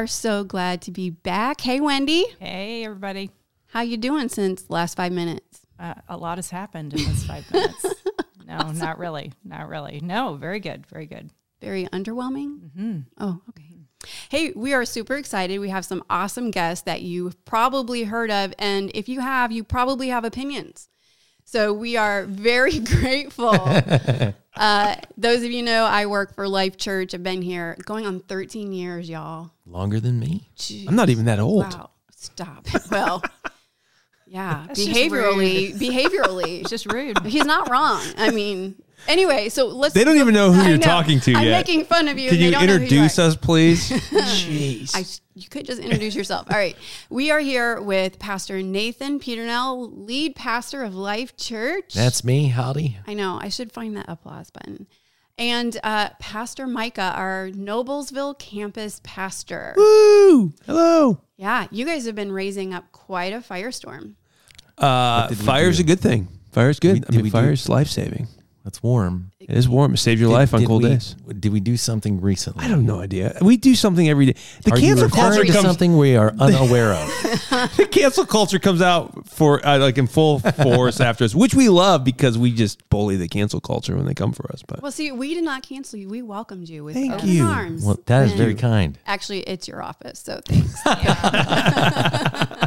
Hey everyone, we are so glad to be back. Hey Wendy, Hey, everybody. how you doing since last five minutes? Uh, a lot has happened in this five minutes. No, not really. Not really. No, very good. Very good. Very underwhelming. Oh, okay. Hey, we are super excited. We have some awesome guests that you've probably heard of, and if you have, you probably have opinions. So we are very grateful. uh, those of you know, I work for Life Church. I've been here going on 13 years, y'all. Longer than me. I'm not even that old. Wow. Stop. Well, yeah. That's behaviorally, behaviorally, It's just rude. he's not wrong. I mean, anyway, so let's. They don't even know who I you're know. talking to I'm yet. making fun of you. Can and they you don't know who introduce are. us, please? Jeez. I, you could just introduce yourself. All right. We are here with Pastor Nathan Peternel, lead pastor of Life Church. That's me. Howdy. I know. I should find that applause button. And uh, Pastor Micah, our Noblesville campus pastor. Woo! Hello. Yeah, you guys have been raising up quite a firestorm. Uh, did fire's a good thing. Fire's good. We- I mean, we do- fire's life saving. That's warm. It is warm. It saves your Did- life on did cold we- days. Did we do something recently? I have no idea. We do something every day. The Are you cancel referring culture to comes. something we are unaware of? The cancel culture comes out for uh, like in full force after us, which we love because we just bully the cancel culture when they come for us. But Well, see, we did not cancel you. We welcomed you with Thank open you. arms. Well, that is And very kind. Actually, it's your office, so thanks.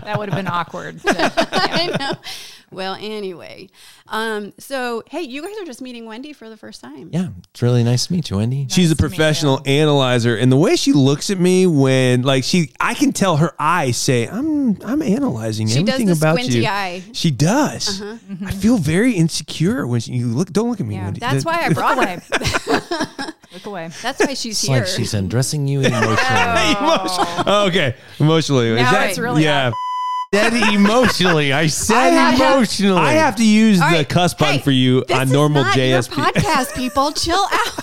That would have been awkward. to- yeah. I know. Well, anyway, um, so hey, you guys are just meeting Wendy for the first time. Yeah, it's really nice to meet you, Wendy. she's a to meet you. professional analyzer, and the way she looks at me when like she, I can tell her eyes say, "I'm, I'm analyzing She does everything the about squinty you." eye. She does. I feel very insecure when she, you look. Don't look at me. Yeah, Wendy. That's why I Look brought her. away. Look away. That's why she's It's here. like she's undressing you emotionally. Emotion- Oh, okay, emotionally. Is Now that- it's really yeah. Said emotionally. I said have- emotionally. I have to use All the right, cuss button hey, for you this on is normal not your JSP. podcast, people. Chill out.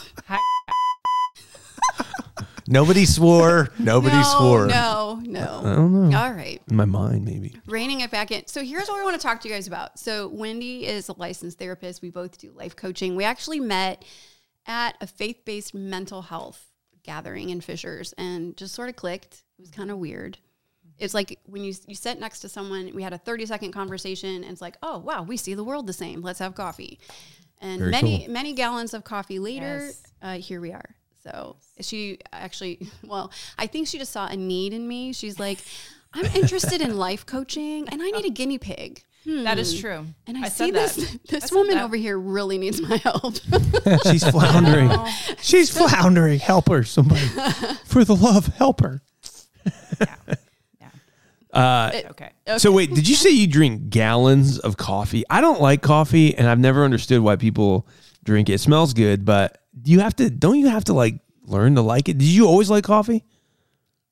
Nobody swore. Nobody no, swore. no, no. I don't know. All right. In my mind, maybe. reining it back in. So here's what we want to talk to you guys about. So Wendy is a licensed therapist. We both do life coaching. We actually met at a faith-based mental health gathering in Fishers and just sort of clicked. It was kind of weird. It's like when you you sit next to someone, we had a 30 second conversation and it's like, "Oh, wow, we see the world the same. Let's have coffee." And Very many cool. many gallons of coffee later, Yes. uh, here we are. So she actually, well, I think she just saw a need in me. She's like, I'm interested in life coaching and I need a guinea pig. That is true. And I, I see said this that. I this said woman over here really needs my help. She's floundering. She's floundering. Help her, somebody. For the love, help her. Okay. So wait, did you say you drink gallons of coffee? I don't like coffee, and I've never understood why people drink it. It smells good, but do you have to? Don't you have to like learn to like it? Did you always like coffee?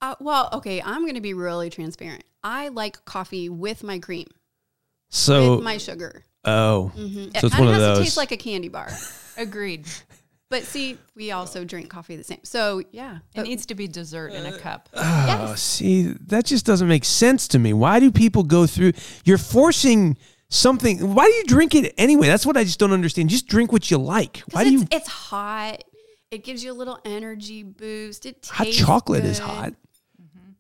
uh, well, okay, I'm going to be really transparent. I like coffee with my cream, So with my sugar. oh, Mhm. so it's and one it of has those. to taste like a candy bar. Agreed. But see, we also drink coffee the same. So yeah, It needs to be dessert in a uh, cup. Uh, oh, see, that just doesn't make sense to me. Why do people go through? You're forcing something. Why do you drink it anyway? That's what I just don't understand. Just drink what you like. Why do it's, you? it's hot. It gives you a little energy boost. It Hot tastes chocolate is good. hot. Mm-hmm.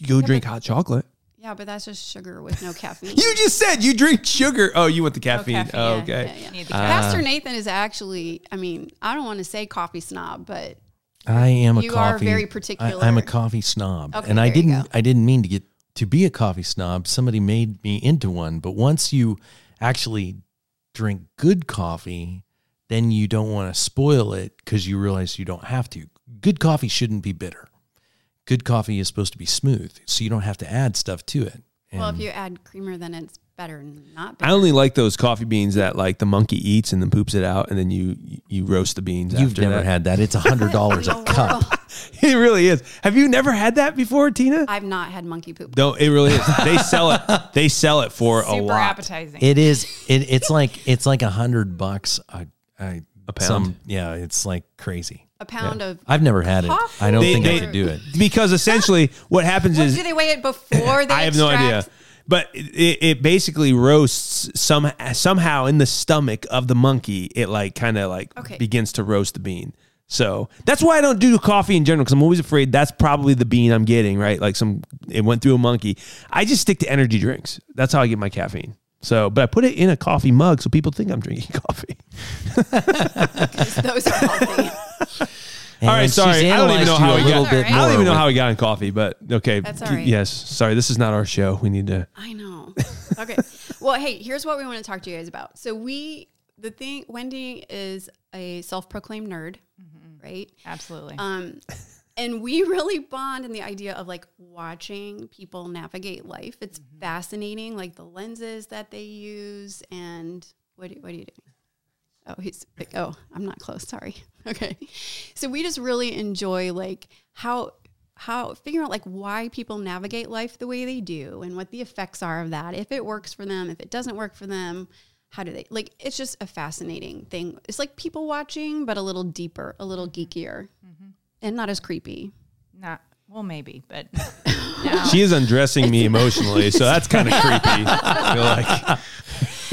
You go drink hot chocolate. Yeah, but that's just sugar with no caffeine. You just said you drink sugar. Oh, you want the oh, caffeine? caffeine, oh, yeah, okay. Yeah, yeah. Need the Pastor Nathan is actually, I mean, I don't want to say coffee snob, but I am a You are very particular. I'm a coffee snob, Okay, and I there you didn't. go. I didn't mean to get to be a coffee snob. Somebody made me into one. But once you actually drink good coffee, then you don't want to spoil it because you realize you don't have to. Good coffee shouldn't be bitter. Good coffee is supposed to be smooth, so you don't have to add stuff to it. well, if you add creamer, then it's better, not I only like those coffee beans that like the monkey eats and then poops it out, and then you you roast the beans. You've after never that. had that. It's a hundred dollars a cup. It really is. Have you never had that before, Tina? I've not had monkey poop. No, it really is. They sell it. They sell it for a Super lot. appetizing. It is. It, it's like it's like a hundred bucks a, a, A pound? Some, yeah, it's like crazy. A pound of. I've never had it. I don't They- think they- I could do it. because essentially what happens is do they weigh it before they I have no idea. But it, it basically roasts some somehow in the stomach of the monkey. It like kind of like Okay. begins to roast the bean. So that's why I don't do coffee in general because I'm always afraid that's probably the bean I'm getting, right? Like some, it went through a monkey. I just stick to energy drinks. That's how I get my caffeine. So, but I put it in a coffee mug so people think I'm drinking coffee. Those are healthy. And All right, sorry. I don't even know how we got- bit I I don't even know how we got in coffee, but okay. That's all right. Yes. Sorry, this is not our show. We need to. I know. Okay. well, hey, here's what we want to talk to you guys about. So we, the thing, Wendy is a self-proclaimed nerd, right? Absolutely. Um, and we really bond in the idea of like watching people navigate life. It's mm-hmm. fascinating, like the lenses that they use. And what, do- what are you doing? Oh, he's like, oh, I'm not close. Sorry. Okay. So we just really enjoy like how how figuring out like why people navigate life the way they do and what the effects are of that. If it works for them, if it doesn't work for them, how do they like it's just a fascinating thing. It's like people watching, but a little deeper, a little mm-hmm. geekier. Mm-hmm. And not as creepy. Not well, maybe, but no. She is undressing me emotionally, so that's kind of creepy. I feel like.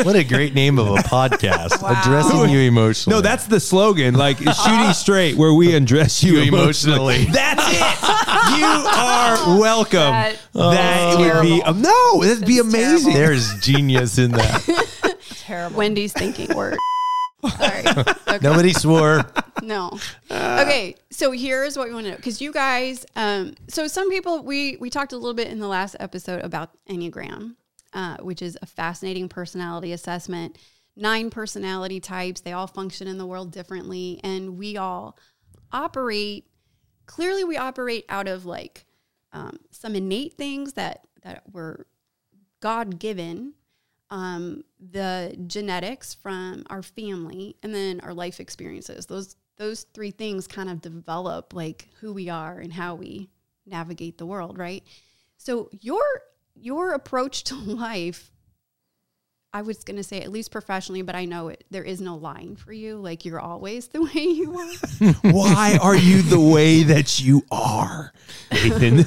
What a great name of a podcast. Wow. Addressing you emotionally. No, that's the slogan. Like shooting straight, where we undress you, You emotionally. emotionally. That's it. You are welcome. That- that would be um, no. That'd be That's amazing. There's genius in that. terrible. Wendy's thinking word. Sorry. Okay. Nobody swore. No. Okay, so here's what we want to know because you guys. Um, so some people we we talked a little bit in the last episode about Enneagram, uh, which is a fascinating personality assessment. Nine personality types. They all function in the world differently, and we all operate. Clearly, we operate out of like um, some innate things that that were God given, um, the genetics from our family, and then our life experiences. Those those three things kind of develop like who we are and how we navigate the world, right? So your your approach to life, I was going to say at least professionally, but I know it, there is no line for you. Like you're always the way you are. Why are you the way that you are, Nathan?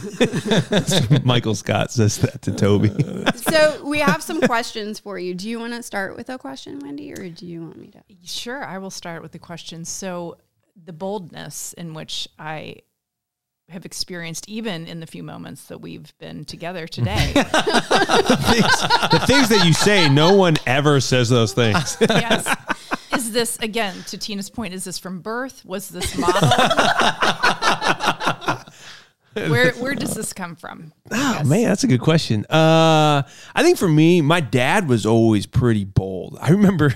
Michael Scott says that to Toby. so we have some questions for you. Do you want to start with a question, Wendy, or do you want me to? Sure, I will start with the question. So, the boldness in which I have experienced, even in the few moments that we've been together today. things, the things that you say, no one ever says those things. yes. Is this, again, to Tina's point, is this from birth? Was this model? where, where does this come from? Oh man, that's a good question. Uh, I think for me, my dad was always pretty bold. I remember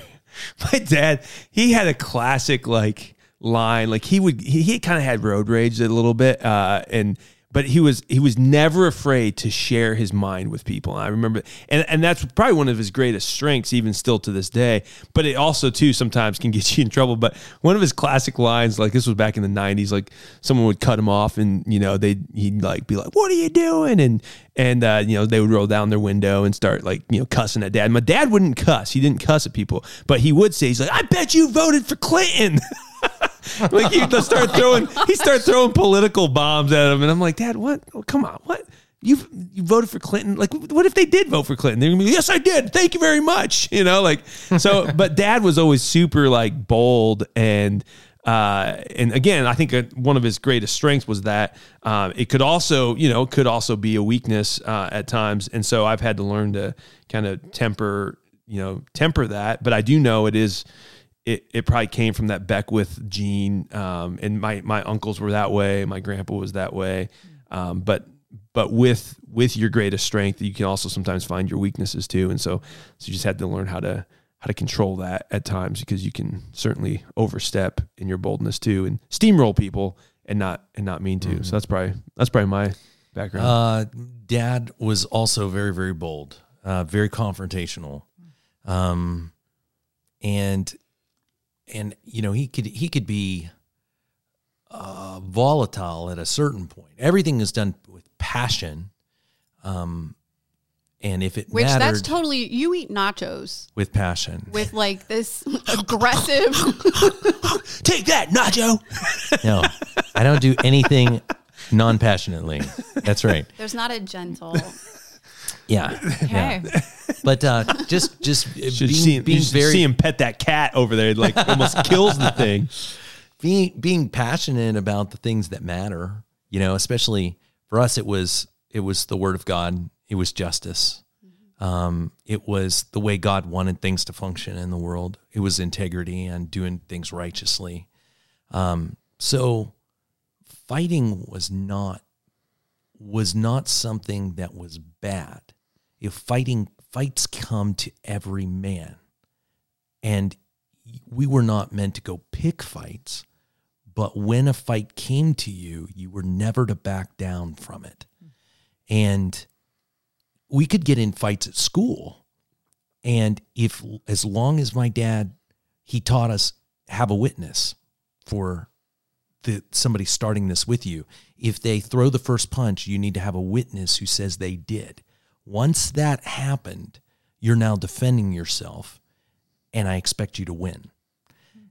my dad; he had a classic like line. Like he would, he, he kind of had road rage a little bit, uh, and but he was he was never afraid to share his mind with people. And I remember, and and that's probably one of his greatest strengths, even still to this day. But it also too sometimes can get you in trouble. But one of his classic lines, like this was back in the '90s, like someone would cut him off, and you know they he'd like be like, "What are you doing?" and and uh, you know they would roll down their window and start like you know cussing at dad. My dad wouldn't cuss; he didn't cuss at people, but he would say, "He's like, I bet you voted for Clinton." like he start throwing he start throwing political bombs at him. And i'm like dad what? Oh, come on what? You you voted for clinton? Like what if they did vote for clinton? They're gonna be yes i did. Thank you very much. You know like so but dad was always super like bold. And uh, and again, I think uh, one of his greatest strengths was that um, it could also, you know, could also be a weakness uh, at times. And so I've had to learn to kind of temper, you know, temper that. But I do know it is, it, it probably came from that Beckwith gene. Um, and my, my uncles were that way. My grandpa was that way. Um, but, but with, with your greatest strength, you can also sometimes find your weaknesses too. And so, so you just had to learn how to, how to control that at times because you can certainly overstep in your boldness too and steamroll people and not, and not mean to. So that's probably, that's probably my background. Uh, Dad was also very, very bold, uh, very confrontational, um, and and you know he could he could be uh, volatile at a certain point. Everything is done with passion, um, and if it Which mattered that's totally you eat nachos with passion, with like this aggressive. Take that, Nacho. no, I don't do anything non-passionately. That's right. There's not a gentle. Yeah, Okay. yeah. But uh, just just Should being, see him, being should very see him pet that cat over there. Like almost kills the thing. being being passionate about the things that matter, you know, especially for us, it was it was the word of God, it was justice, um, it was the way God wanted things to function in the world. It was integrity and doing things righteously. Um, so fighting was not was not something that was bad. If fighting fights come to every man, and we were not meant to go pick fights, but when a fight came to you, you were never to back down from it. And we could get in fights at school. And if, as long as my dad, he taught us have a witness for the, somebody starting this with you. If they throw the first punch, you need to have a witness who says they did. Once that happened, you're now defending yourself, and I expect you to win.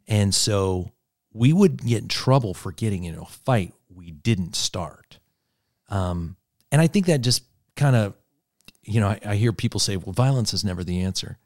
And so we would get in trouble for getting in a fight we didn't start. Um, and I think that just kind of, you know, I, I hear people say, well, violence is never the answer.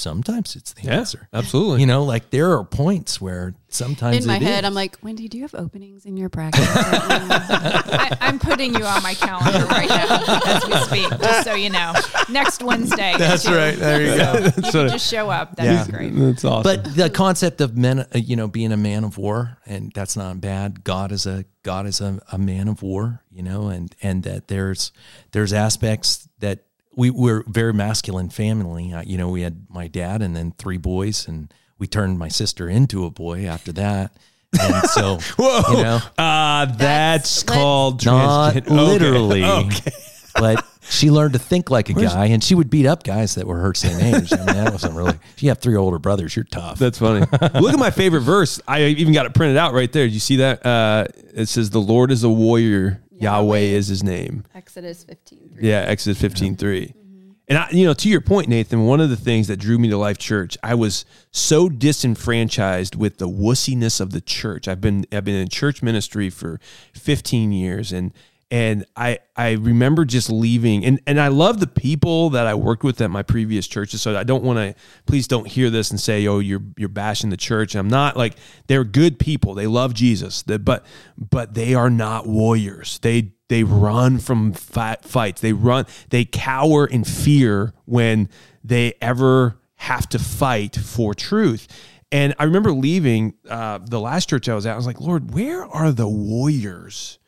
Sometimes it's the Yeah, answer. absolutely. You know, like there are points where sometimes In my it head, is. I'm like, Wendy, do you have openings in your practice? I, I'm putting you on my calendar right now as we speak, just so you know. Next Wednesday. That's right. There you go. You can just show up. That'd be great. That's awesome. but the concept of men, uh, you know, being a man of war, and that's not bad. God is a God is a, a man of war, you know, and and that there's there's aspects that we were very masculine family. Uh, you know, we had my dad and then three boys, and we turned my sister into a boy after that. And so, Whoa. you know, uh, that's, That's- called not transgen- literally, Okay. but she learned to think like a guy, and she would beat up guys that were her same age. I mean, that wasn't really. If you have three older brothers, you're tough. That's funny. Look at my favorite verse. I even got it printed out right there. Did you see that? Uh, it says, "The Lord is a warrior. Yahweh, Yahweh. is His name." Exodus 15. Yeah, Exodus fifteen three. Mm-hmm. And I, you know, to your point, Nathan, one of the things that drew me to Life Church, I was so disenfranchised with the wussiness of the church. I've been I've been in church ministry for 15 years, and and I I remember just leaving, and and I love the people that I worked with at my previous churches. So I don't want to, please don't hear this and say, oh, you're you're bashing the church. I'm not like they're good people. They love Jesus, They- but but they are not warriors. They they run from fight, fights. They run. They cower in fear when they ever have to fight for truth. And I remember leaving uh, the last church I was at. I was like, Lord, where are the warriors?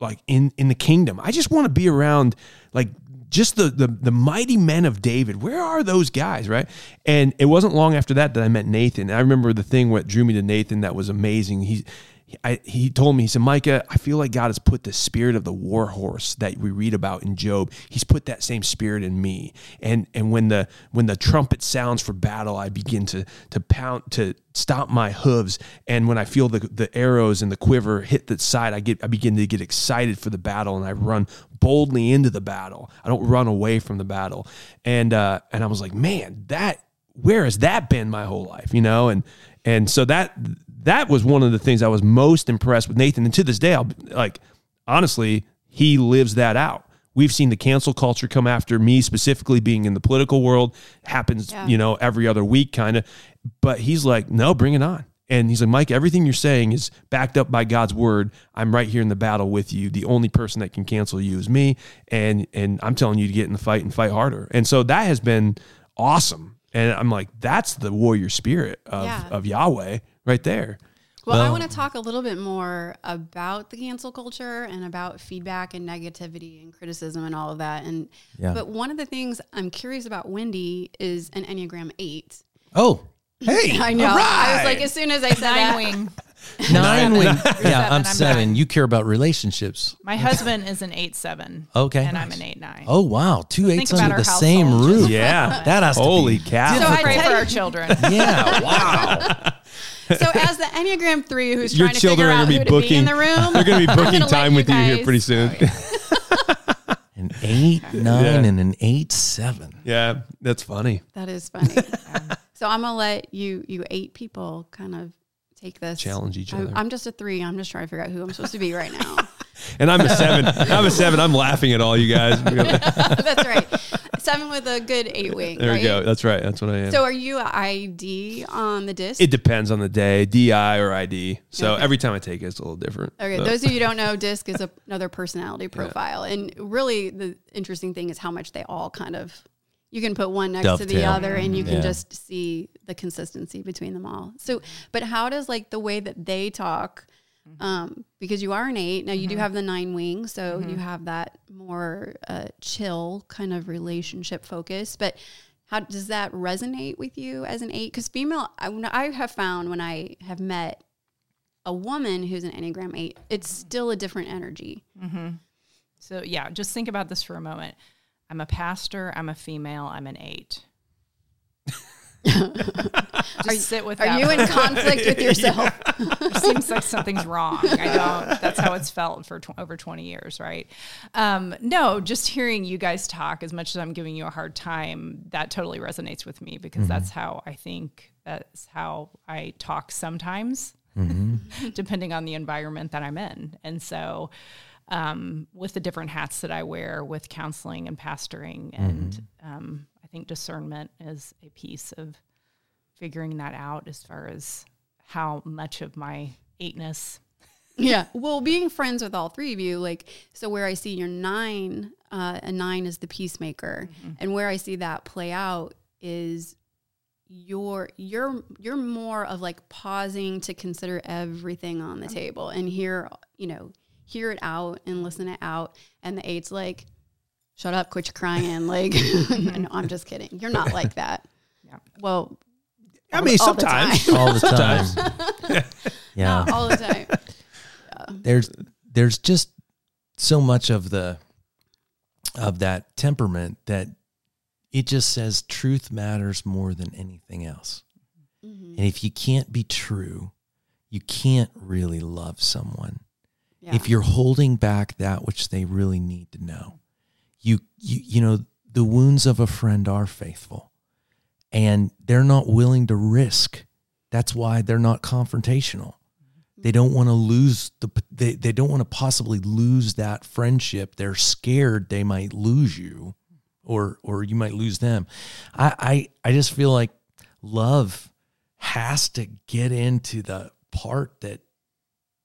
Like in in the kingdom, I just want to be around like just the, the the mighty men of David. Where are those guys, right? And it wasn't long after that that I met Nathan. I remember the thing what drew me to Nathan that was amazing. He I, he told me, he said, Micah, I feel like God has put the spirit of the war horse that we read about in Job. He's put that same spirit in me. And and when the when the trumpet sounds for battle, I begin to to pound to stomp my hooves. And when I feel the the arrows and the quiver hit the side, I get I begin to get excited for the battle and I run boldly into the battle. I don't run away from the battle. And uh, and I was like, man, that where has that been my whole life? You know, and and so that that was one of the things I was most impressed with Nathan. And to this day, I'll like honestly, he lives that out. We've seen the cancel culture come after me specifically being in the political world happens, Yeah. you know, every other week kind of. But he's like, "No, bring it on." And he's like, "Mike, everything you're saying is backed up by God's word. I'm right here in the battle with you. The only person that can cancel you is me, and and I'm telling you to get in the fight and fight harder." And so that has been awesome. And I'm like, that's the warrior spirit of, Yeah. of Yahweh right there. Well, I want to talk a little bit more about the cancel culture and about feedback and negativity and criticism and all of that. And Yeah. but one of the things I'm curious about Wendy is an Enneagram eight. Oh, hey, I know. all I was like, as soon as I said Nine that, wing. nine wing. Yeah, seven, I'm I'm seven. nine. You care about relationships. My husband is an eight seven. Okay. And I'm an eight nine. Oh wow, two think eights under the same household. roof. Yeah. That has to Holy be cow. So I I pray for our children. Yeah, wow. so as the Enneagram three, who's Your trying to children figure are out gonna be who to be in the room, They're going to be I'm booking gonna time with you here guys- pretty soon. An eight, nine, Yeah. and an eight, seven. yeah, that's funny. That is funny. Um, so I'm gonna let you you eight people kind of take this Challenge each I'm- other. I'm just a three. I'm just trying to figure out who I'm supposed to be right now. And I'm a seven. I'm a seven. I'm laughing at all you guys. That's right. Seven with a good eight wing. There right? we go. That's right. That's what I am. So are you ID on the disc? it depends on the day, DI or ID. So Okay. every time I take it, it's a little different. Okay, So- those of you who don't know, DISC is a, another personality profile, and really the interesting thing is how much they all kind of you can put one next to the other, and you can Yeah. just see the consistency between them all. So, but how does like the way that they talk? Um, because you are an eight now, you do have the nine wings, so you have that more uh, chill kind of relationship focus. But how does that resonate with you as an eight? Because female, I, I have found when I have met a woman who's an Enneagram 8, it's still a different energy. So yeah, just think about this for a moment. I'm a pastor. I'm a female. I'm an eight. just sit with Are that. you in conflict with yourself? it seems like something's wrong. I don't. That's how it's felt for tw- over 20 years, right? Um, no, just hearing you guys talk, as much as I'm giving you a hard time, that totally resonates with me because that's how I think. That's how I talk sometimes, depending on the environment that I'm in, and so. Um, with the different hats that I wear with counseling and pastoring, and um, I think discernment is a piece of figuring that out as far as how much of my eightness yeah. Well, being friends with all three of you, like, so where I see your nine, uh, a nine is the peacemaker, and where I see that play out is you're you're you're more of like pausing to consider everything on the table and hear you know hear it out and listen it out. And the eight's like shut up quit your crying like no i'm just kidding you're not like that Yeah. well I mean, all the sometimes. time. all the time. yeah. not all the time there's there's just so much of the of that temperament that it just says truth matters more than anything else. Mm-hmm. And if you can't be true, you can't really love someone. yeah. If you're holding back that which they really need to know. You you you know the wounds of a friend are faithful and they're not willing to risk. That's why they're not confrontational. They don't want to lose the they, they don't want to possibly lose that friendship. They're scared they might lose you or or you might lose them. I I, I just feel like love has to get into the part that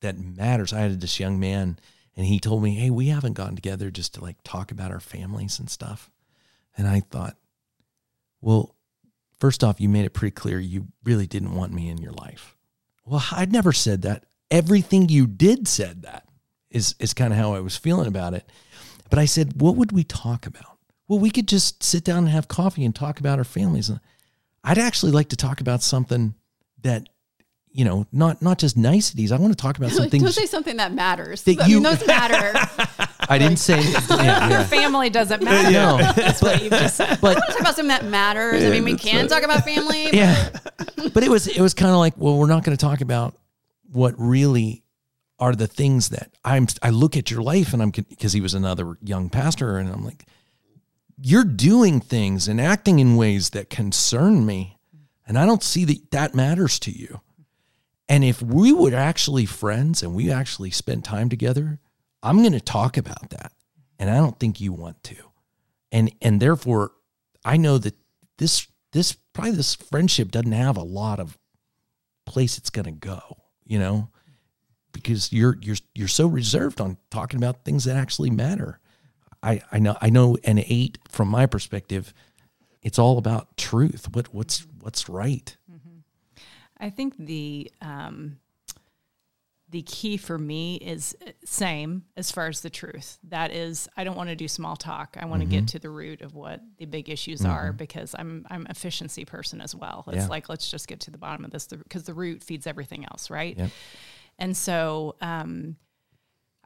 that matters. I had this young man and he told me, Hey, we haven't gotten together just to like talk about our families and stuff. And I thought, well, first off, you made it pretty clear you really didn't want me in your life. Well, I'd never said that. Everything you did said that is is kind of how I was feeling about it. But I said, what would we talk about? Well, we could just sit down and have coffee and talk about our families. I'd actually like to talk about something that, you know, not not just niceties. I want to talk about some Don't things. say something that matters. That I mean, those matter. I didn't say. Yeah, your yeah. family doesn't matter. No, That's what you just said. but talk about something that matters. I mean, we can talk about family. but- yeah but it was it was kind of like well we're not going to talk about what really are the things that i'm i look at your life and i'm because he was another young pastor and i'm like you're doing things and acting in ways that concern me and i don't see that that matters to you and if we were actually friends and we actually spent time together i'm going to talk about that. And i don't think you want to. And and therefore i know that this this probably this friendship doesn't have a lot of place it's going to go you know? Because you're you're you're so reserved on talking about things that actually matter. I i know i know an 8 from my perspective it's all about truth. What what's what's right I think the um, the key for me is uh, same as far as the truth. That is, I don't want to do small talk. I want to get to the root of what the big issues are because I'm I'm efficiency person as well. It's Yeah. like let's just get to the bottom of this because the root feeds everything else, right? Yep. And so um,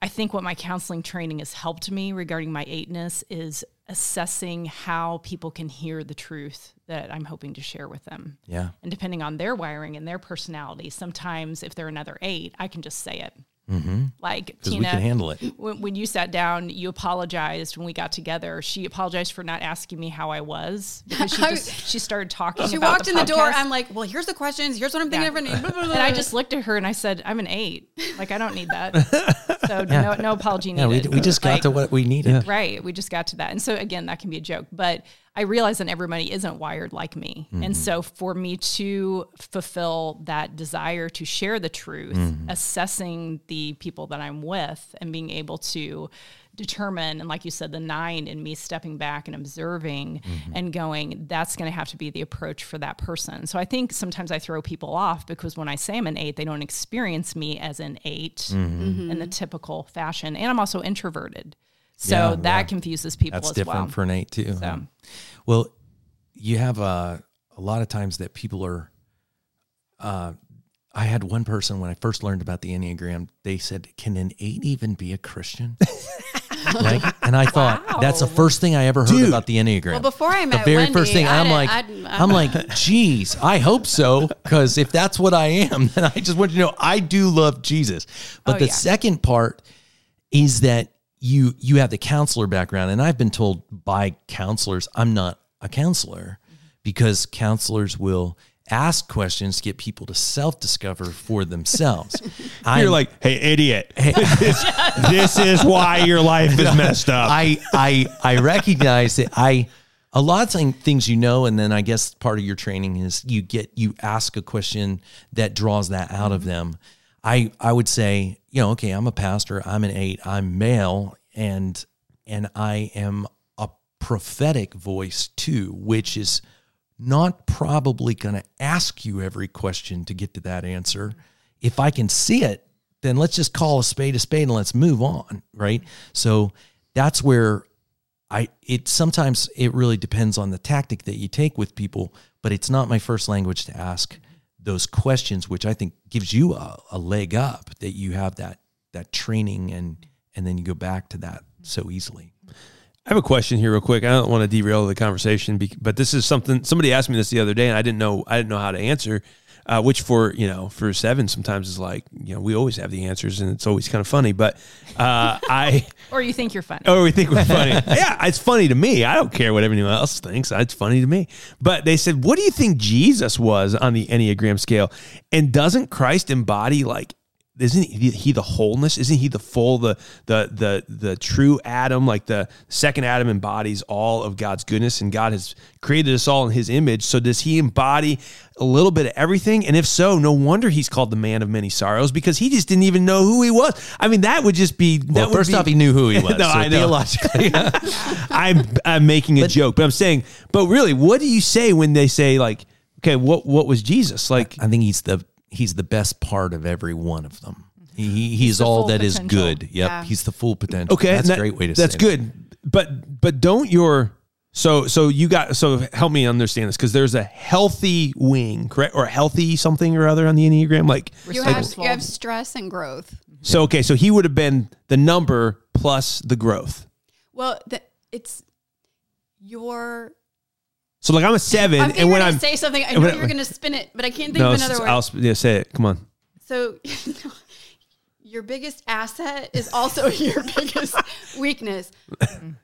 I think what my counseling training has helped me regarding my eightness is assessing how people can hear the truth that I'm hoping to share with them. yeah And depending on their wiring and their personality, sometimes if they're another eight, I can just say it. Mm-hmm. Like because we Tina, can handle it when, when you sat down, you apologized when we got together. She apologized for not asking me how I was because she just she started talking. She about walked in the door. I'm like, well, here's the questions. Here's what I'm thinking Yeah. of. and I just looked at her and I said, "I'm an eight. Like I don't need that. So no, no apology yeah needed. we, we just got Like, to what we needed Right. We just got to that. And so again, that can be a joke, but I realize that everybody isn't wired like me. Mm-hmm. And so for me to fulfill that desire to share the truth, Mm-hmm. assessing the people that I'm with and being able to determine and like you said the 9 in me stepping back and observing Mm-hmm. and going that's going to have to be the approach for that person. So I think sometimes I throw people off because when I say I'm an 8 they don't experience me as an 8 Mm-hmm. in the typical fashion and I'm also introverted. So Yeah, that yeah. confuses people That's different well. for an eight too. So- Well, you have uh, a lot of times that people are. Uh, I had one person when I first learned about the Enneagram. They said, "Can an eight even be a Christian?" Like, and I thought that's the first thing I ever heard Dude. about the Enneagram. Well, before I met the very Wendy, first thing, I'm like, I I'm like, geez, I hope so, because if that's what I am, then I just want you to know I do love Jesus. But Oh, the yeah. second part is that you you have the counselor background, and I've been told by counselors I'm not a counselor because counselors will ask questions to get people to self discover for themselves. You're like, hey, idiot. this, this is why your life is messed up. I I I recognize that I a lot of thing- things you know, and then I guess part of your training is you get you ask a question that draws that out of mm-hmm. them. I I would say, you know, okay, I'm a pastor, I'm an eight, I'm male, and and I am a prophetic voice too, which is not probably going to ask you every question to get to that answer. If I can see it, then let's just call a spade a spade and let's move on, right? So that's where I it sometimes it really depends on the tactic that you take with people, but it's not my first language to ask those questions, which I think gives you a, a leg up that you have that that training and and then you go back to that so easily. I have a question here, real quick. I don't want to derail the conversation, but this is something somebody asked me this the other day, and I didn't know I didn't know how to answer. Uh, which for you know for seven sometimes is like you know we always have the answers, and it's always kind of funny. But uh, I Or you think you're funny. oh we think we're funny. yeah, it's funny to me. I don't care what anyone else thinks. It's funny to me. But they said, what do you think Jesus was on the Enneagram scale? And doesn't Christ embody like isn't he, he the wholeness? Isn't he the full, the the the the true Adam? Like the second Adam embodies all of God's goodness, and God has created us all in His image. So does He embody a little bit of everything? And if so, no wonder He's called the man of many sorrows because He just didn't even know who He was. I mean, that would just be. That Well, first be- off, he knew who he was. No, so I know. theologically, I'm I'm making a joke, but I'm saying, but really, what do you say when they say like, okay, what what was Jesus like? I think he's the he's the best part of every one of them. He, he's the all full that is potential. good. Yep, Yeah. he's the full potential. Okay, that's that- a great way to say. That's say. good, but but don't your so so you got so help me understand this because there's a healthy wing, correct, or healthy something or other on the enneagram, like You have, you have stress and growth. so. Okay, so he would have been the number plus the growth. Well, the, it's your. So like I'm a seven, I'm and when to I'm say something, I and know when you're going to spin it, but I can't think no, of another word. I'll yeah, say it. Come on. So, your biggest asset is also your biggest weakness.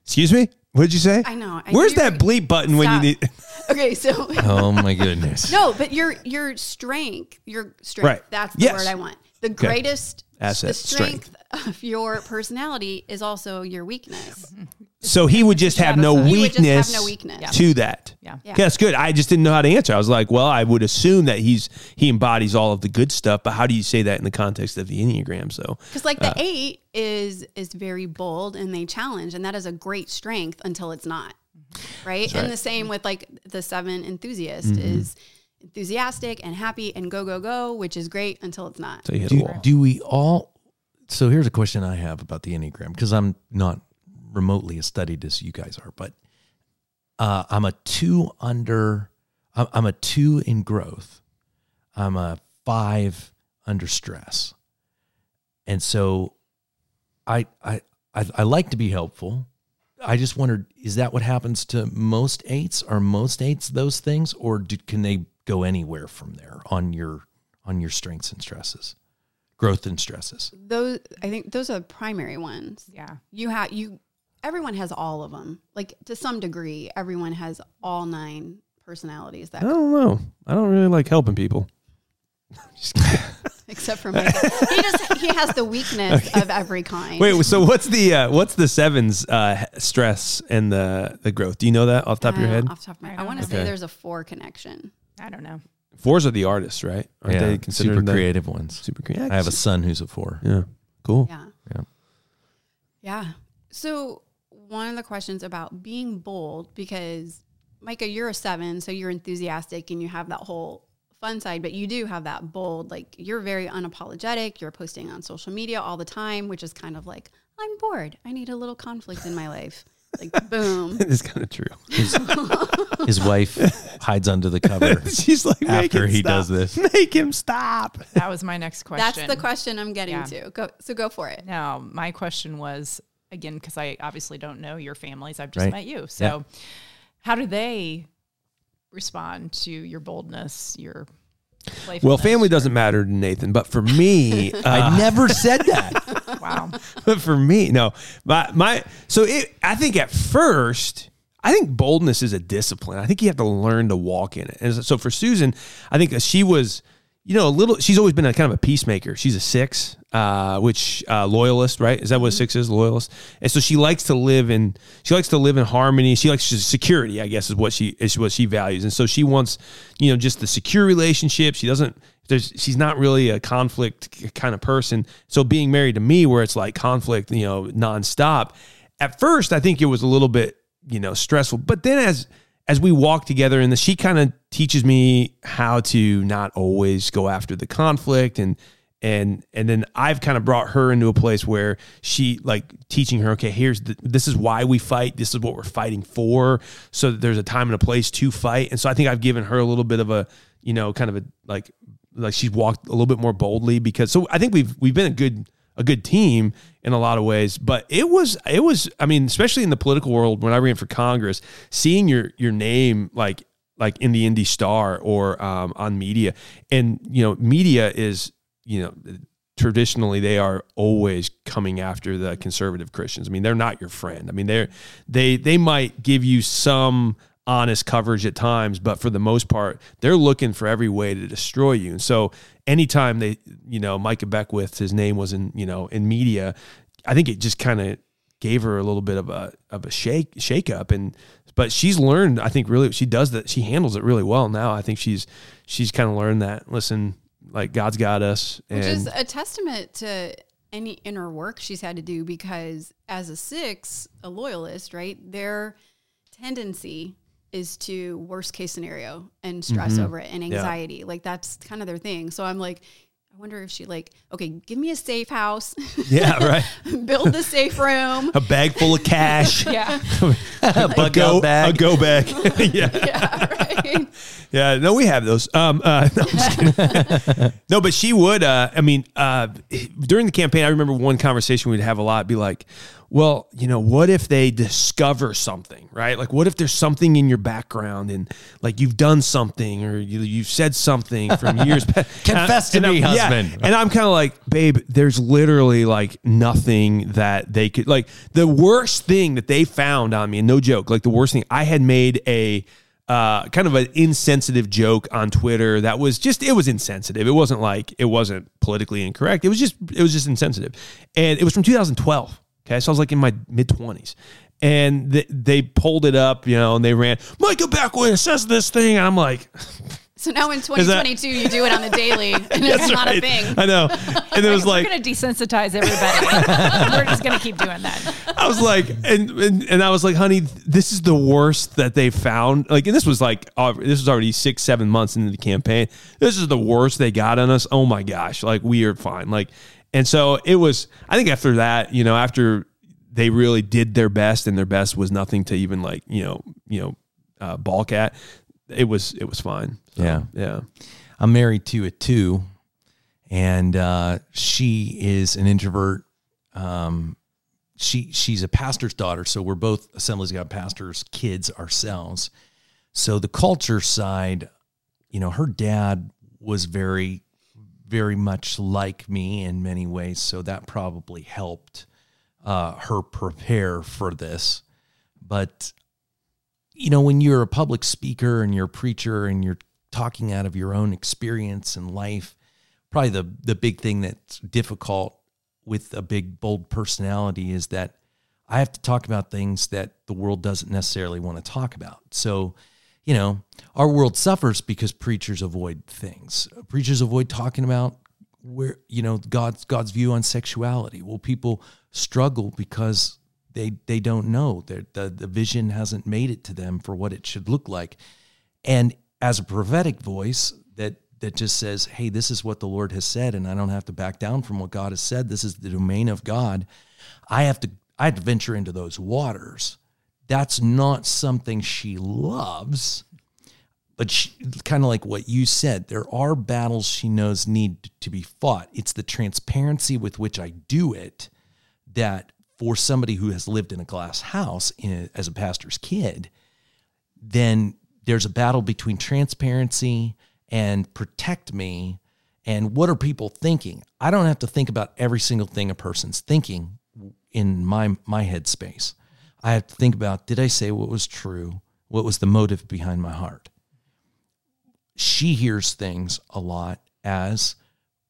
Excuse me. What did you say? I know. I Where's that bleep button when you need? Okay, so Oh my goodness. no, but your your strength, your strength. Right. That's the Yes. word I want. The greatest Asset, the strength, of your personality is also your weakness. So he would just have no He would just have weakness, no weakness. to that. Yeah. Yeah. That's good. I just didn't know how to answer. I was like, well, I would assume that he's he embodies all of the good stuff, but how do you say that in the context of the enneagram? So Because like the Uh. eight is is very bold and they challenge, and that is a great strength until it's not. Right. And the same with like the seven enthusiast Mm-hmm. is enthusiastic and happy and go go go, which is great until it's not. so you hit a Do, wall. do we all? So here's a question I have about the enneagram because I'm not remotely as studied as you guys are, but uh, I'm a two under. I'm I'm a two in growth. I'm a five under stress, and so I I I, I like to be helpful. I just wondered, is that what happens to most eights? Are most eights those things, or do, can they go anywhere from there on your on your strengths and stresses, growth and stresses? Those I think those are the primary ones. Yeah. You have you everyone has all of them. Like to some degree, everyone has all nine personalities that I don't know. I don't really like helping people. except for Micah. he just he has the weakness of every kind. Wait, so what's the uh, what's the sevens uh, stress and the the growth? Do you know that off the top of your Uh, head? Off the top of my, I I, want to know. say there's a four connection. I don't know. Fours are the artists, right? Aren't yeah, they considered super the- creative ones. Super creative. I have a son who's a four. yeah, cool. Yeah. Yeah. Yeah. So one of the questions about being bold, because Micah, you're a seven, so you're enthusiastic and you have that whole fun side, but you do have that bold, like you're very unapologetic. You're posting on social media all the time, which is kind of like, I'm bored. I need a little conflict in my life. Like boom. It's kind of true. His, his wife hides under the cover. She's like, "Make After him he stop. does this. make him stop. That was my next question. That's the question I'm getting Yeah. to. Go so go for it. Now, my question was again because I obviously don't know your families. I've just Right. met you. So, how do they respond to your boldness, your Well, family doesn't matter to Nathan, but for me, uh, I never said that. Wow. but for me, no. My my so it I think at first, I think boldness is a discipline. I think you have to learn to walk in it. And so for Susan, I think that she was, you know, a little she's always been a kind of a peacemaker. She's a six, uh, which uh, loyalist, right? Is that what a six is? Loyalist. And so she likes to live in she likes to live in harmony. She likes security, I guess is what she is what she values. And so she wants, you know, just the secure relationship. She doesn't there's she's not really a conflict kind of person. So being married to me, where it's like conflict, you know, nonstop. At first, I think it was a little bit, you know, stressful. But then as as we walk together, in this, she kind of teaches me how to not always go after the conflict, and and and then I've kind of brought her into a place where she like teaching her, okay, here's the, this is why we fight, this is what we're fighting for, so that there's a time and a place to fight, and so I think I've given her a little bit of a, you know, kind of a like like she's walked a little bit more boldly because so I think we've we've been a good a good team in a lot of ways but it was it was I mean especially in the political world when I ran for Congress seeing your your name like like in the Indy Star or um, on media and you know media is you know traditionally they are always coming after the conservative Christians. I mean they're not your friend. I mean they're they they might give you some honest coverage at times, but for the most part, they're looking for every way to destroy you. And so anytime they, you know, Micah Beckwith, his name was in, you know, in media, I think it just kind of gave her a little bit of a of a shake shake up and but she's learned I think really she does that she handles it really well now. I think she's she's kind of learned that listen like God's got us and Which is a testament to any inner work she's had to do because as a six, a loyalist, right, their tendency is to worst case scenario and stress over it and anxiety. Like that's kind of their thing. So I'm like, I wonder if she like, okay, give me a safe house, yeah, right. build the safe room. A bag full of cash. Yeah. a a bug go out bag. a go bag. yeah. yeah, right. Yeah, no, we have those. Um, uh, no, I'm just kidding. no, but she would. Uh, I mean, uh, during the campaign, I remember one conversation we'd have a lot. Be like, well, you know, what if they discover something, right? Like, what if there's something in your background and like you've done something or you, you've said something from years back. Confess to And me, I'm- yeah, husband. and I'm kind of like, babe, there's literally like nothing that they could like. The worst thing that they found on me, and no joke, like the worst thing, I had made a uh, kind of an insensitive joke on Twitter that was just it was insensitive. It wasn't like it wasn't politically incorrect. It was just it was just insensitive, and it was from 2012. Okay, so I was like in my mid 20s. And they, they pulled it up, you know, and they ran, Michael Beckwith says this thing. And I'm like, So now in that- 2022, you do it on the daily, and it's not a thing. I know. And it was like, We're going to desensitize everybody. We're just going to keep doing that. I was like, and, and and I was like, honey, this is the worst that they found. Like, and this was like, uh, this was already six, seven months into the campaign. This is the worst they got on us. Oh my gosh, like we are fine. Like, and so it was. I think after that, you know, after they really did their best, and their best was nothing to even like, you know, you know, uh, balk at. It was it was fine. So, Yeah. yeah. I'm married to a two, and uh, she is an introvert. Um, she she's a pastor's daughter, so we're both Assemblies of God pastors' kids ourselves. So the culture side, you know, her dad was very, very much like me in many ways, so that probably helped uh, her prepare for this. But you know, when you're a public speaker and you're a preacher and you're talking out of your own experience and life, probably the the big thing that's difficult with a big bold personality is that I have to talk about things that the world doesn't necessarily want to talk about. So, you know, our world suffers because preachers avoid things. Preachers avoid talking about where you know God's God's view on sexuality. Well, people struggle because they they don't know the the vision hasn't made it to them for what it should look like. And as a prophetic voice that that just says, "Hey, this is what the Lord has said, and I don't have to back down from what God has said. This is the domain of God." I have to I have to venture into those waters. That's not something she loves, but kind of like what you said, there are battles she knows need to be fought. It's the transparency with which I do it that for somebody who has lived in a glass house in, as a pastor's kid, then there's a battle between transparency and protect me and what are people thinking. I don't have to think about every single thing a person's thinking in my my headspace. I have to think about did I say what was true? What was the motive behind my heart? She hears things a lot as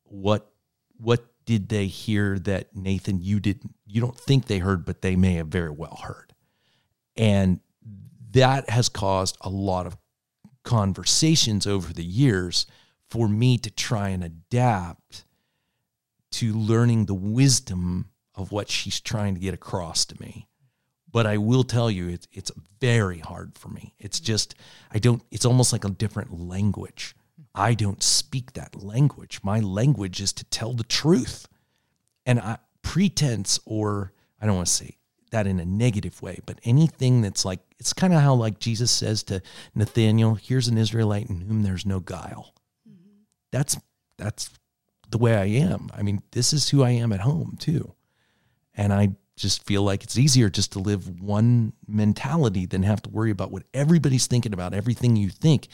what what did they hear that Nathan you didn't you don't think they heard but they may have very well heard. And that has caused a lot of conversations over the years for me to try and adapt to learning the wisdom of what she's trying to get across to me. But I will tell you, it's it's very hard for me. It's just I don't. It's almost like a different language. I don't speak that language. My language is to tell the truth, and I, pretense or I don't want to say that in a negative way, but anything that's like it's kind of how like Jesus says to Nathaniel, "Here's an Israelite in whom there's no guile." Mm-hmm. That's that's the way I am. I mean, this is who I am at home too. And I just feel like it's easier just to live one mentality than have to worry about what everybody's thinking about everything you think.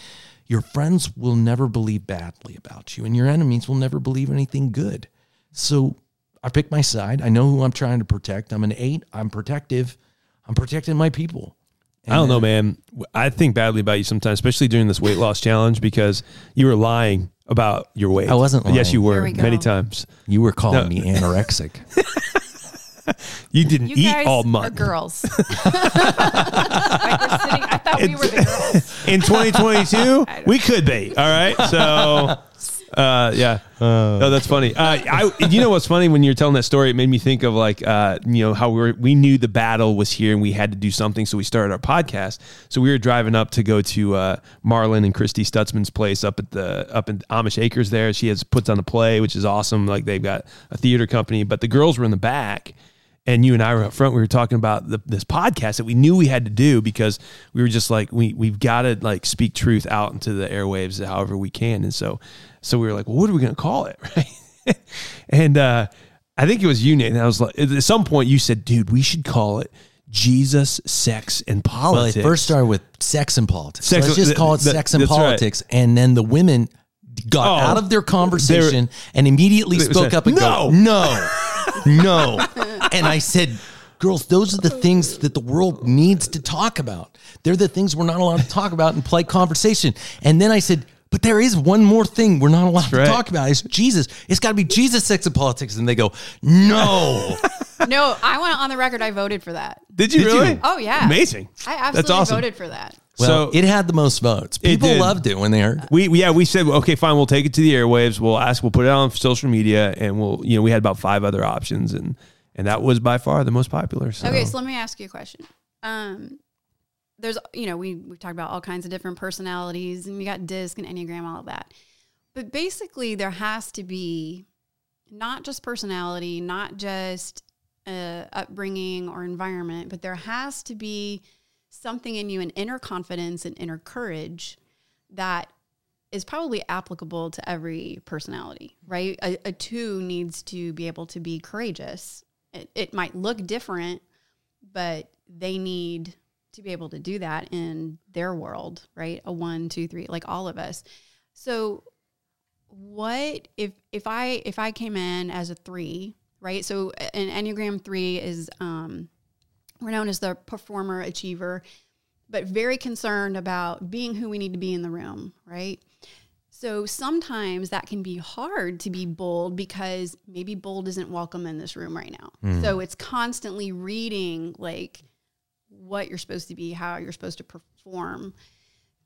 Your friends will never believe badly about you, and your enemies will never believe anything good. So I pick my side. I know who I'm trying to protect. I'm an eight. I'm protective. I'm protecting my people. And I don't know, man. I think badly about you sometimes, especially during this weight loss challenge, because you were lying about your weight. I wasn't lying. Yes, you were we many times. You were calling No. me anorexic. You didn't You eat guys all are month. girls. like we're sitting, I thought we were the girls. In 2022, we could be. All right. So, uh, yeah. no, that's funny. Uh, I, you know what's funny when you're telling that story? It made me think of like, uh, you know, how we were, we knew the battle was here and we had to do something, so we started our podcast. So we were driving up to go to uh, Marlin and Christy Stutzman's place up at the up in Amish Acres. There, she has puts on a play, which is awesome. Like they've got a theater company, but the girls were in the back and you and I were up front. We were talking about the, this podcast that we knew we had to do because we were just like we we've got to like speak truth out into the airwaves however we can. And so so we were like, well, what are we going to call it, right? and uh, I think it was you, Nathan. I was like, at some point you said, dude, we should call it Jesus, sex, and politics. Well, politics. it first started with sex and politics. Sex- Let's just call it that- sex and that's right. politics. And then the women got Oh. out of their conversation and immediately spoke said, up and "No." go, no, no. And I said, girls, those are the things that the world needs to talk about. They're the things we're not allowed to talk about in polite conversation. And then I said, but there is one more thing we're not allowed right. to talk about. It's Jesus. It's got to be Jesus, sex, and politics. And they go, no. No, I want on the record. I voted for that. Did you Did you? really? Oh yeah, Amazing. I absolutely That's awesome. voted for that. Well, so it had the most votes. People did. loved it when they heard it. We yeah we said okay fine we'll take it to the airwaves we'll ask we'll put it on social media and we'll you know we had about five other options and and that was by far the most popular. So. Okay, so let me ask you a question. Um, there's, you know, we we talked about all kinds of different personalities, and you got disc and enneagram, all of that. But basically, there has to be not just personality, not just uh, upbringing or environment, but there has to be something in you, an inner confidence and inner courage that is probably applicable to every personality, right? A, a two needs to be able to be courageous. It, it might look different, but they need to be able to do that in their world, right? A one, two, three, like all of us. So, what if if I if I came in as a three, right? So an Enneagram three is um, we're known as the performer achiever, but very concerned about being who we need to be in the room, right? So sometimes that can be hard to be bold because maybe bold isn't welcome in this room right now. Hmm. So it's constantly reading like what you're supposed to be, how you're supposed to perform.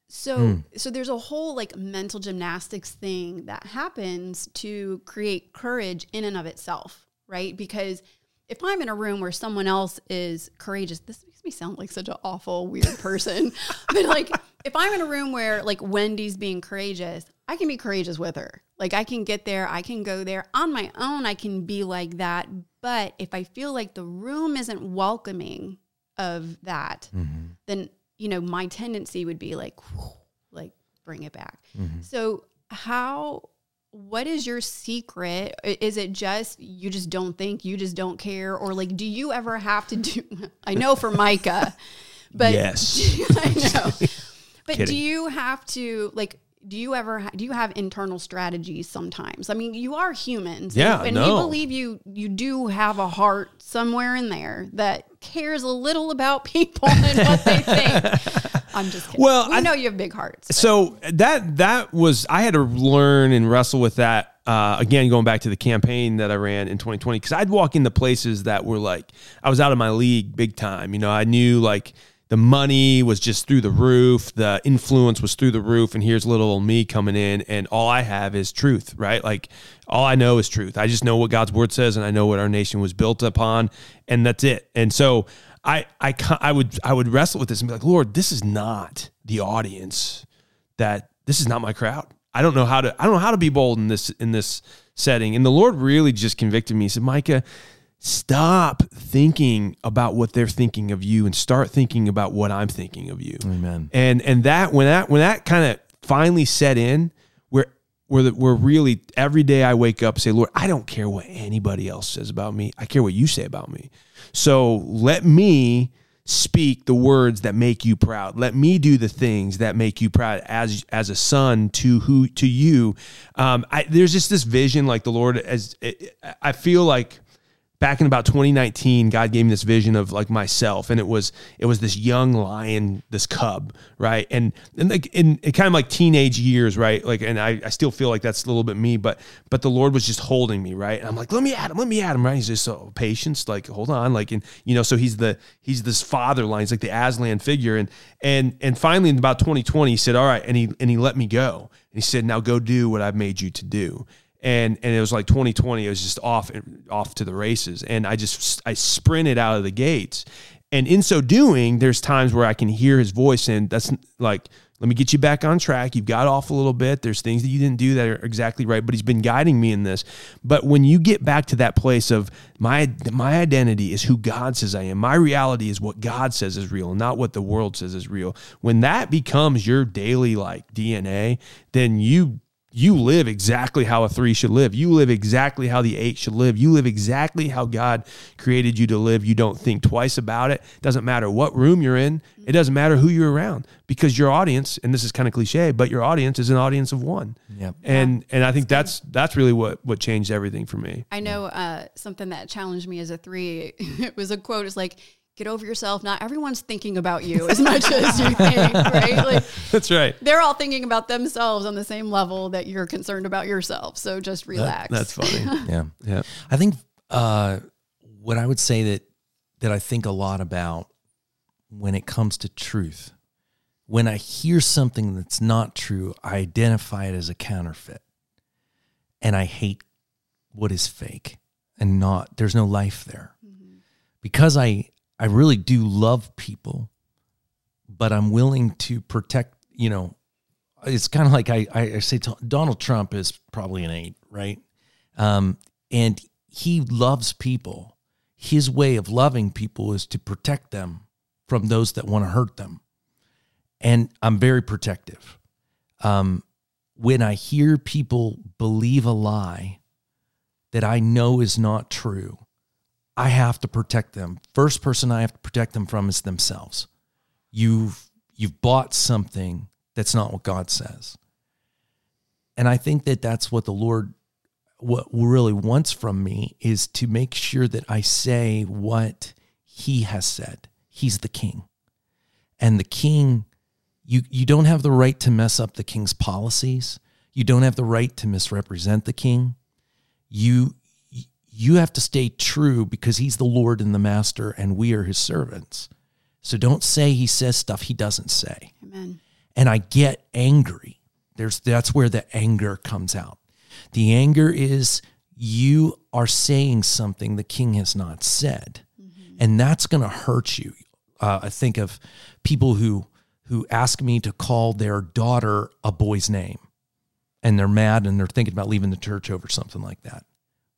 So hmm. so there's a whole like mental gymnastics thing that happens to create courage in and of itself, right? Because if I'm in a room where someone else is courageous, this makes me sound like such an awful, weird person. but like if I'm in a room where like Wendy's being courageous, I can be courageous with her. Like I can get there, I can go there on my own, I can be like that. But if I feel like the room isn't welcoming of that, mm-hmm. then you know my tendency would be like, like bring it back. Mm-hmm. So how? What is your secret? Is it just you just don't think, you just don't care, or like do you ever have to do? I know for Micah, but Yes. I know. But do you have to like? Do you ever ha- do you have internal strategies sometimes? I mean, you are humans, Yeah, and, and no. we believe you. You do have a heart somewhere in there that cares a little about people and what they think. I'm just kidding. Well, we I- know you have big hearts. So that that was I had to learn and wrestle with that uh, again. Going back to the campaign that I ran in 2020, because I'd walk into places that were like I was out of my league big time. You know, I knew like the money was just through the roof, the influence was through the roof, and here's little old me coming in, and all I have is truth, right? Like all I know is truth. I just know what God's word says, and I know what our nation was built upon, and that's it. And so. I, I, I would I would wrestle with this and be like, Lord, this is not the audience that this is not my crowd. I don't know how to I don't know how to be bold in this in this setting. And the Lord really just convicted me. He said, Micah, stop thinking about what they're thinking of you and start thinking about what I'm thinking of you. Amen. And and that when that when that kind of finally set in, where where the, where really every day I wake up say, Lord, I don't care what anybody else says about me. I care what you say about me. So let me speak the words that make you proud. Let me do the things that make you proud as as a son to who to you. Um, I, there's just this vision, like the Lord as I feel like back in about 2019 god gave me this vision of like myself and it was it was this young lion this cub right? And and like in, in kind of like teenage years right? Like and I, I still feel like that's a little bit me but but the lord was just holding me right? And i'm like let me at him let me at him right? He's just so patience like hold on like and you know so he's the he's this father line he's like the aslan figure and and and finally in about 2020 he said all right and he and he let me go. And he said now go do what i've made you to do and and it was like 2020 it was just off off to the races. And i just i sprinted out of the gates. And in so doing there's times where i can hear his voice and that's like let me get you back on track. You've got off a little bit. There's things that you didn't do that are exactly right but he's been guiding me in this. But when you get back to that place of my my identity is who god says i am. My reality is what god says is real not what the world says is real. When that becomes your daily like dna then you you live exactly how a three should live. You live exactly how the eight should live. You live exactly how God created you to live. You don't think twice about it. it Doesn't matter what room you're in. It doesn't matter who you're around because your audience, and this is kind of cliche, but your audience is an audience of one. Yep. And and I think that's that's really what what changed everything for me. I know uh, something that challenged me as a three. It was a quote. It's like, "Get over yourself. Not everyone's thinking about you as much as you think." Right? Like That's right. they're all thinking about themselves on the same level that you're concerned about yourself. So just relax. That's funny. Yeah. yeah. I think uh, what I would say that that I think a lot about when it comes to truth, when I hear something that's not true, I identify it as a counterfeit, and I hate what is fake and not. There's no life there because I I really do love people, but I'm willing to protect. You know, it's kind of like I I, say Donald Trump is probably an eight, right? Um, and he loves people. His way of loving people is to protect them from those that want to hurt them. And I'm very protective. Um, when I hear people believe a lie that I know is not true, I have to protect them. First person I have to protect them from is themselves. You've you've bought something that's not what God says. And I think that that's what the Lord what really wants from me is to make sure that I say what he has said. He's the king. And the king you you don't have the right to mess up the king's policies. You don't have the right to misrepresent the king. You you have to stay true because he's the Lord and the master and we are his servants. So don't say he says stuff he doesn't say. Amen. And I get angry. There's that's where the anger comes out. The anger is you are saying something the king has not said. And that's going to hurt you. Uh, I think of people who who ask me to call their daughter a boy's name and they're mad and they're thinking about leaving the church over something like that.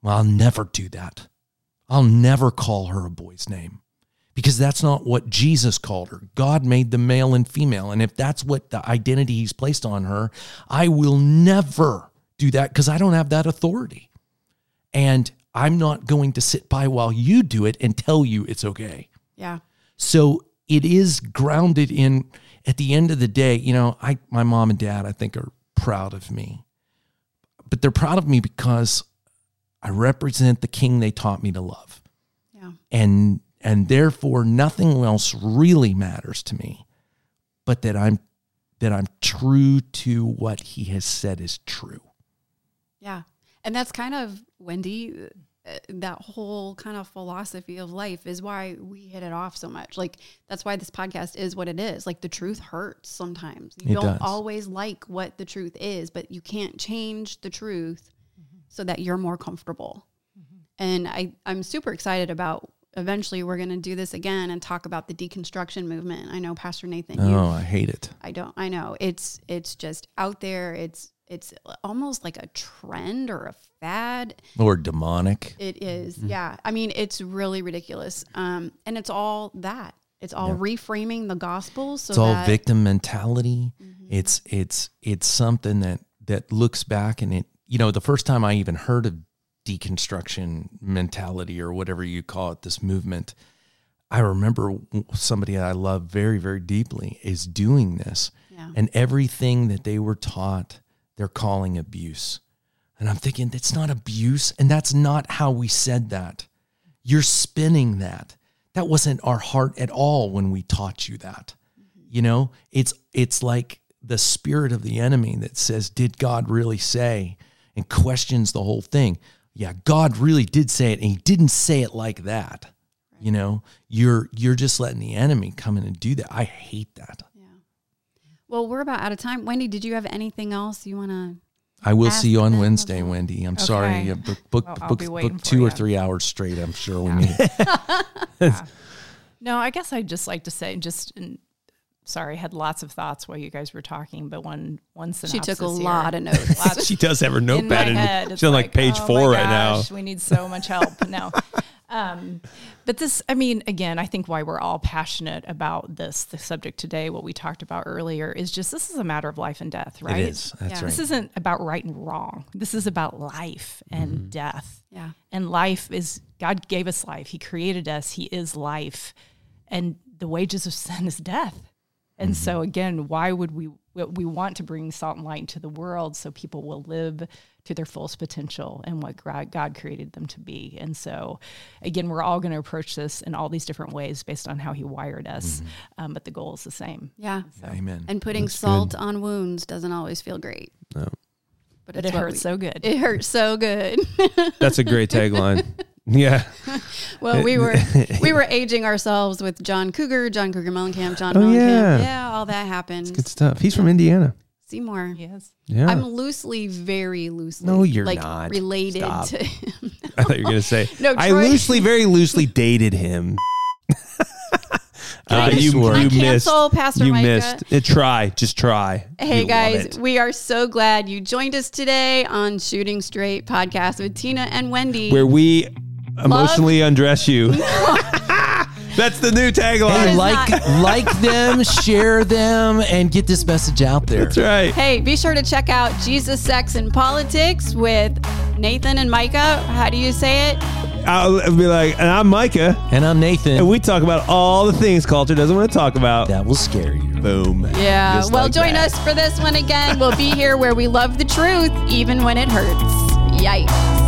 Well, I'll never do that. I'll never call her a boy's name because that's not what Jesus called her. God made the male and female. And if that's what the identity he's placed on her, I will never do that because I don't have that authority. And I'm not going to sit by while you do it and tell you it's okay. Yeah. So it is grounded in at the end of the day, you know, I my mom and dad I think are proud of me. But they're proud of me because I represent the king they taught me to love. Yeah. And and therefore nothing else really matters to me but that I'm that I'm true to what he has said is true. Yeah. And that's kind of, Wendy, uh, that whole kind of philosophy of life is why we hit it off so much. Like, that's why this podcast is what it is. Like, the truth hurts sometimes. You It don't does. always like what the truth is, but you can't change the truth so that you're more comfortable. And I, I'm super excited about eventually we're going to do this again and talk about the deconstruction movement. I know Pastor Nathan, you Oh, I hate it. I don't. I know it's it's just out there. It's it's almost like a trend or a fad. Or demonic. It is, yeah. I mean, it's really ridiculous. Um, and it's all that. It's all reframing the gospel. So It's all that, Mm-hmm. victim mentality. It's it's it's something that that looks back and it you know the first time I even heard of deconstruction mentality or whatever you call it this movement I remember somebody I love very very deeply is doing this. Yeah. and everything that they were taught they're calling abuse. And I'm thinking that's not abuse and that's not how we said that. You're spinning that. That wasn't our heart at all when we taught you that. Mm-hmm. You know it's it's like the spirit of the enemy that says did god really say and questions the whole thing. Yeah god really did say it and he didn't say it like that. You know you're you're just letting the enemy come in and do that. I hate that. Yeah. Well, we're about out of time. Wendy, did you have anything else you want to? i will see you on wednesday about- wendy. I'm sorry. Yeah, book book, Well, book, book waiting for two or three hours straight i'm sure we need No, I guess I'd just like to say, just and sorry, I had lots of thoughts while you guys were talking, but one one synopsis. She took a here. lot of notes. Lots She does have her in my notepad head. and It's she's on like page oh four my right now. We need so much help. No. Um, but this, I mean, again, I think why we're all passionate about this, the subject today, what we talked about earlier, is just this is a matter of life and death, right? it is that's Yeah. right This isn't about right and wrong. This is about life and death. Yeah. And life is, God gave us life. He created us. He is life. And the wages of sin is death. And so, again, why would we, we we want to bring salt and light into the world so people will live to their fullest potential and what God God created them to be. And so, again, we're all going to approach this in all these different ways based on how He wired us. Um, but the goal is the same. Yeah. amen And putting salt on wounds doesn't always feel great. No. But, But it hurts we- so good. It hurts so good. That's a great tagline. Yeah. Well, we were we were aging ourselves with John Cougar, John Cougar Mellencamp, John Oh, Mellencamp. yeah. Yeah. all that happened. Good stuff. He's from Indiana. Seymour. yes. Yeah. I'm loosely, very loosely. No, you're like, not. Related Stop. to him. I thought you were going to say, No, I loosely, very loosely dated him. I Uh, you, just- Can I you cancel missed. Pastor you Micah? missed. Uh, try. Just try. Hey We love guys, we are so glad you joined us today on Shooting Straight podcast with Tina and Wendy. Where we emotionally undress you. That's the new tagline. is like like them share them and get this message out there That's right. hey, be sure to check out Jesus, Sex, and Politics with Nathan and Micah. How do you say it? I'll be like, and I'm Micah, and i'm nathan and we talk about all the things culture doesn't want to talk about. that will scare you Boom. Yeah. Just well, like join that. us for this one again. We'll be here where we love the truth, even when it hurts. Yikes.